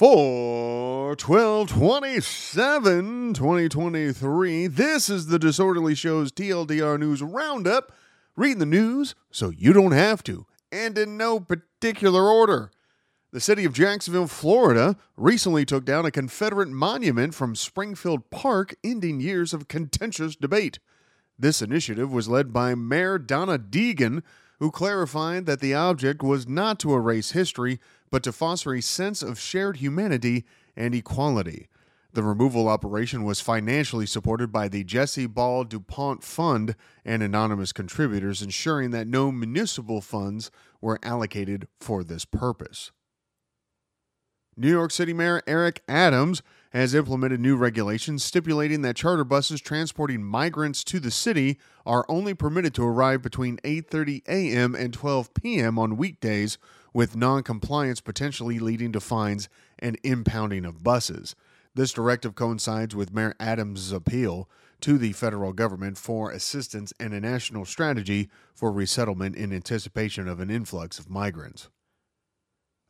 For 1227 2023, this is the Disorderly Show's TLDR News Roundup. Reading the news so you don't have to, and in no particular order. The city of Jacksonville, Florida, recently took down a Confederate monument from Springfield Park, ending years of contentious debate. This initiative was led by Mayor Donna Deegan, who clarified that the object was not to erase history, but to foster a sense of shared humanity and equality. The removal operation was financially supported by the Jesse Ball DuPont Fund and anonymous contributors, ensuring that no municipal funds were allocated for this purpose. New York City Mayor Eric Adams has implemented new regulations stipulating that charter buses transporting migrants to the city are only permitted to arrive between 8:30 a.m. and 12 p.m. on weekdays with non-compliance potentially leading to fines and impounding of buses. This directive coincides with Mayor Adams' appeal to the federal government for assistance and a national strategy for resettlement in anticipation of an influx of migrants.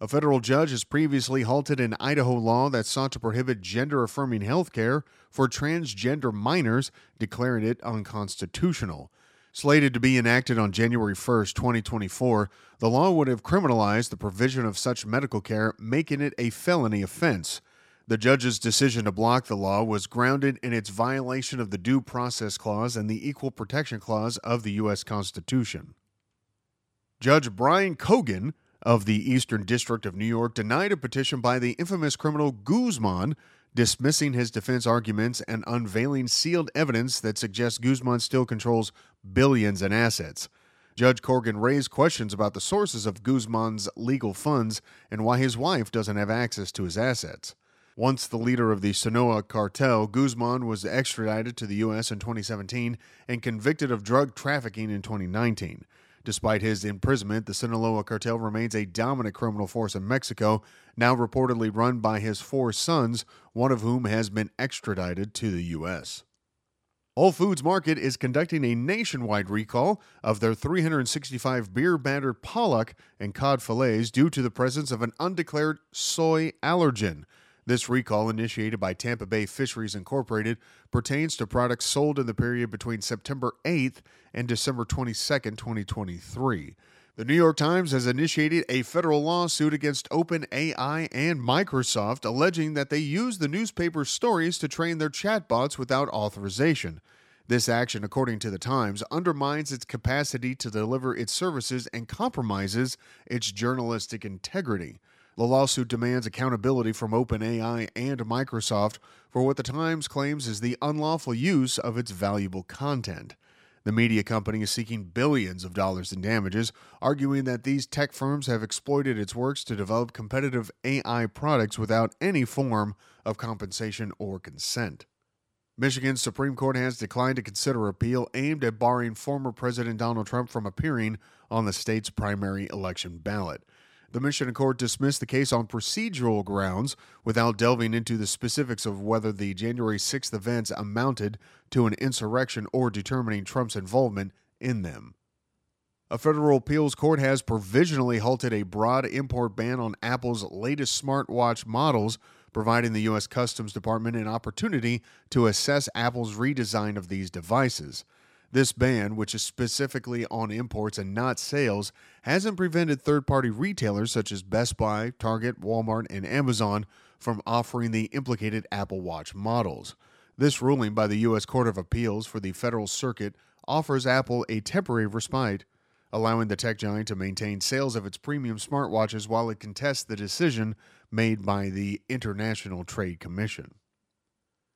A federal judge has previously halted an Idaho law that sought to prohibit gender affirming health care for transgender minors, declaring it unconstitutional. Slated to be enacted on January 1, 2024, the law would have criminalized the provision of such medical care, making it a felony offense. The judge's decision to block the law was grounded in its violation of the Due Process Clause and the Equal Protection Clause of the U.S. Constitution. Judge Brian Cogan of the Eastern District of New York denied a petition by the infamous criminal Guzman, dismissing his defense arguments and unveiling sealed evidence that suggests Guzman still controls billions in assets. Judge Cogan raised questions about the sources of Guzman's legal funds and why his wife doesn't have access to his assets. Once the leader of the Sinaloa cartel, Guzman was extradited to the U.S. in 2017 and convicted of drug trafficking in 2019. Despite his imprisonment, the Sinaloa cartel remains a dominant criminal force in Mexico, now reportedly run by his four sons, one of whom has been extradited to the U.S. Whole Foods Market is conducting a nationwide recall of their 365 beer battered pollock and cod fillets due to the presence of an undeclared soy allergen. This recall, initiated by Tampa Bay Fisheries Incorporated, pertains to products sold in the period between September 8th and December 22nd, 2023. The New York Times has initiated a federal lawsuit against OpenAI and Microsoft, alleging that they used the newspaper's stories to train their chatbots without authorization. This action, according to the Times, undermines its capacity to deliver its services and compromises its journalistic integrity. The lawsuit demands accountability from OpenAI and Microsoft for what the Times claims is the unlawful use of its valuable content. The media company is seeking billions of dollars in damages, arguing that these tech firms have exploited its works to develop competitive AI products without any form of compensation or consent. Michigan's Supreme Court has declined to consider appeal aimed at barring former President Donald Trump from appearing on the state's primary election ballot. The Michigan court dismissed the case on procedural grounds without delving into the specifics of whether the January 6th events amounted to an insurrection or determining Trump's involvement in them. A federal appeals court has provisionally halted a broad import ban on Apple's latest smartwatch models, providing the U.S. Customs Department an opportunity to assess Apple's redesign of these devices. This ban, which is specifically on imports and not sales, hasn't prevented third party retailers such as Best Buy, Target, Walmart, and Amazon from offering the implicated Apple Watch models. This ruling by the U.S. Court of Appeals for the Federal Circuit offers Apple a temporary respite, allowing the tech giant to maintain sales of its premium smartwatches while it contests the decision made by the International Trade Commission.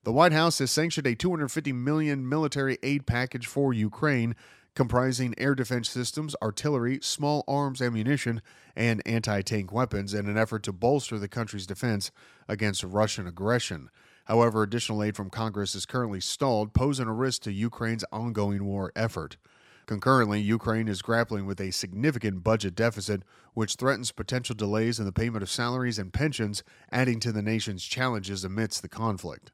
The White House has sanctioned a 250 million military aid package for Ukraine, comprising air defense systems, artillery, small arms ammunition, and anti-tank weapons in an effort to bolster the country's defense against Russian aggression. However, additional aid from Congress is currently stalled, posing a risk to Ukraine's ongoing war effort. Concurrently, Ukraine is grappling with a significant budget deficit, which threatens potential delays in the payment of salaries and pensions, adding to the nation's challenges amidst the conflict.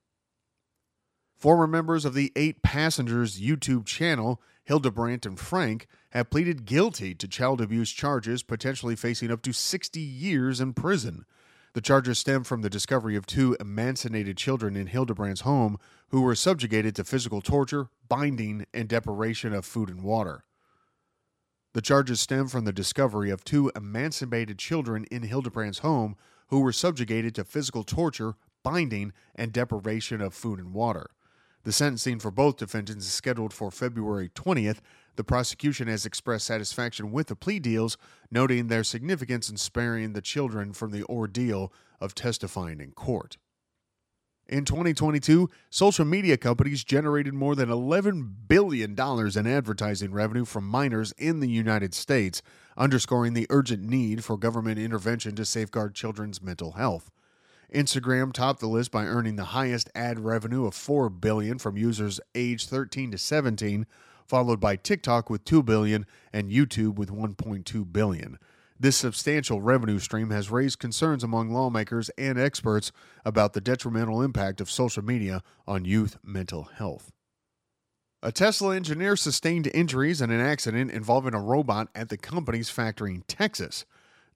Former members of the Eight Passengers YouTube channel, Hildebrandt and Frank, have pleaded guilty to child abuse charges, potentially facing up to 60 years in prison. The charges stem from the discovery of two emancipated children in Hildebrandt's home who were subjugated to physical torture, binding, and deprivation of food and water. The charges stem from the discovery of two emancipated children in Hildebrandt's home who were subjugated to physical torture, binding, and deprivation of food and water. The sentencing for both defendants is scheduled for February 20th. The prosecution has expressed satisfaction with the plea deals, noting their significance in sparing the children from the ordeal of testifying in court. In 2022, social media companies generated more than $11 billion in advertising revenue from minors in the United States, underscoring the urgent need for government intervention to safeguard children's mental health. Instagram topped the list by earning the highest ad revenue of 4 billion from users aged 13 to 17, followed by TikTok with 2 billion and YouTube with 1.2 billion. This substantial revenue stream has raised concerns among lawmakers and experts about the detrimental impact of social media on youth mental health. A Tesla engineer sustained injuries in an accident involving a robot at the company's factory in Texas.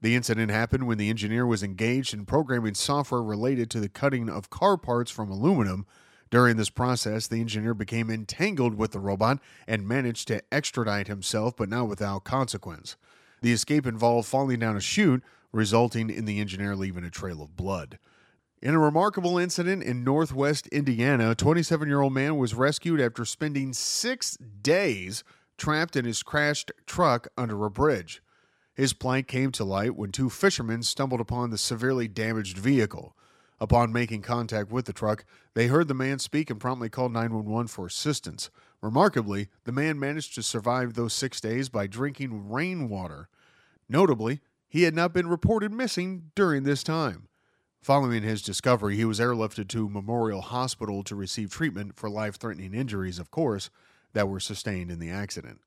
The incident happened when the engineer was engaged in programming software related to the cutting of car parts from aluminum. During this process, the engineer became entangled with the robot and managed to extradite himself, but not without consequence. The escape involved falling down a chute, resulting in the engineer leaving a trail of blood. In a remarkable incident in northwest Indiana, a 27 year old man was rescued after spending six days trapped in his crashed truck under a bridge. His plight came to light when two fishermen stumbled upon the severely damaged vehicle. Upon making contact with the truck, they heard the man speak and promptly called 911 for assistance. Remarkably, the man managed to survive those six days by drinking rainwater. Notably, he had not been reported missing during this time. Following his discovery, he was airlifted to Memorial Hospital to receive treatment for life threatening injuries, of course, that were sustained in the accident.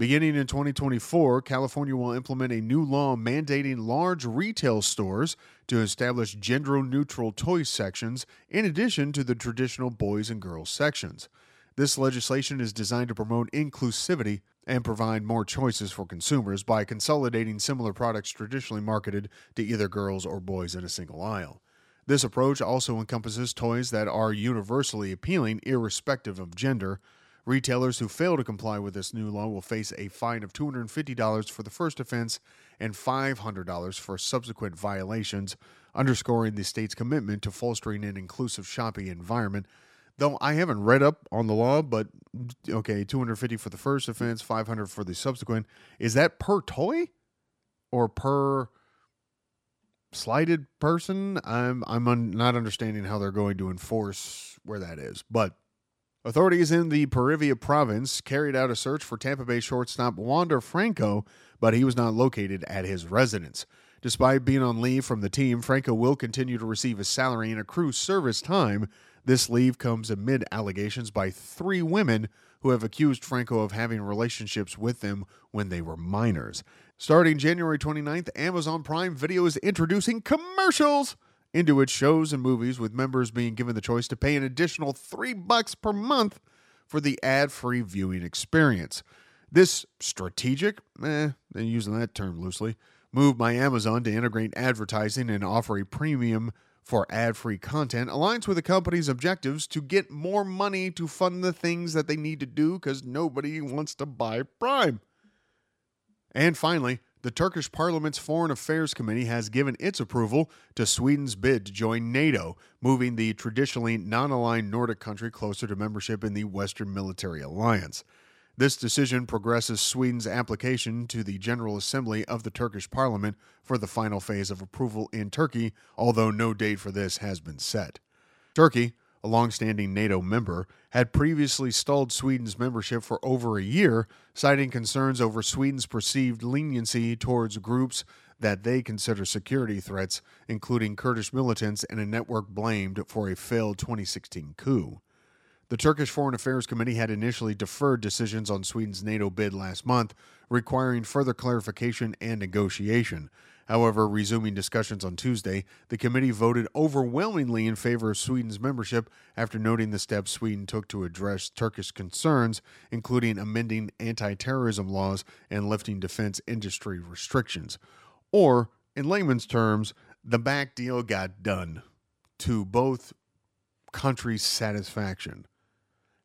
Beginning in 2024, California will implement a new law mandating large retail stores to establish gender neutral toy sections in addition to the traditional boys and girls sections. This legislation is designed to promote inclusivity and provide more choices for consumers by consolidating similar products traditionally marketed to either girls or boys in a single aisle. This approach also encompasses toys that are universally appealing, irrespective of gender. Retailers who fail to comply with this new law will face a fine of $250 for the first offense and $500 for subsequent violations, underscoring the state's commitment to fostering an inclusive shopping environment though I haven't read up on the law, but okay, 250 for the first offense, 500 for the subsequent. Is that per toy or per slighted person? I'm I'm un, not understanding how they're going to enforce where that is. But authorities in the Peravia province carried out a search for Tampa Bay shortstop Wander Franco, but he was not located at his residence. Despite being on leave from the team, Franco will continue to receive his salary and accrue service time this leave comes amid allegations by three women who have accused Franco of having relationships with them when they were minors. Starting January 29th, Amazon Prime Video is introducing commercials into its shows and movies, with members being given the choice to pay an additional three bucks per month for the ad-free viewing experience. This strategic, eh, using that term loosely, move by Amazon to integrate advertising and offer a premium for ad free content aligns with the company's objectives to get more money to fund the things that they need to do because nobody wants to buy Prime. And finally, the Turkish Parliament's Foreign Affairs Committee has given its approval to Sweden's bid to join NATO, moving the traditionally non aligned Nordic country closer to membership in the Western Military Alliance. This decision progresses Sweden's application to the General Assembly of the Turkish Parliament for the final phase of approval in Turkey, although no date for this has been set. Turkey, a long-standing NATO member, had previously stalled Sweden's membership for over a year, citing concerns over Sweden's perceived leniency towards groups that they consider security threats, including Kurdish militants and a network blamed for a failed 2016 coup. The Turkish Foreign Affairs Committee had initially deferred decisions on Sweden's NATO bid last month, requiring further clarification and negotiation. However, resuming discussions on Tuesday, the committee voted overwhelmingly in favor of Sweden's membership after noting the steps Sweden took to address Turkish concerns, including amending anti terrorism laws and lifting defense industry restrictions. Or, in layman's terms, the back deal got done to both countries' satisfaction.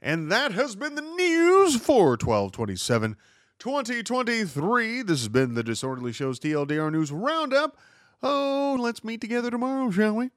And that has been the news for 1227 2023. This has been the Disorderly Show's TLDR News Roundup. Oh, let's meet together tomorrow, shall we?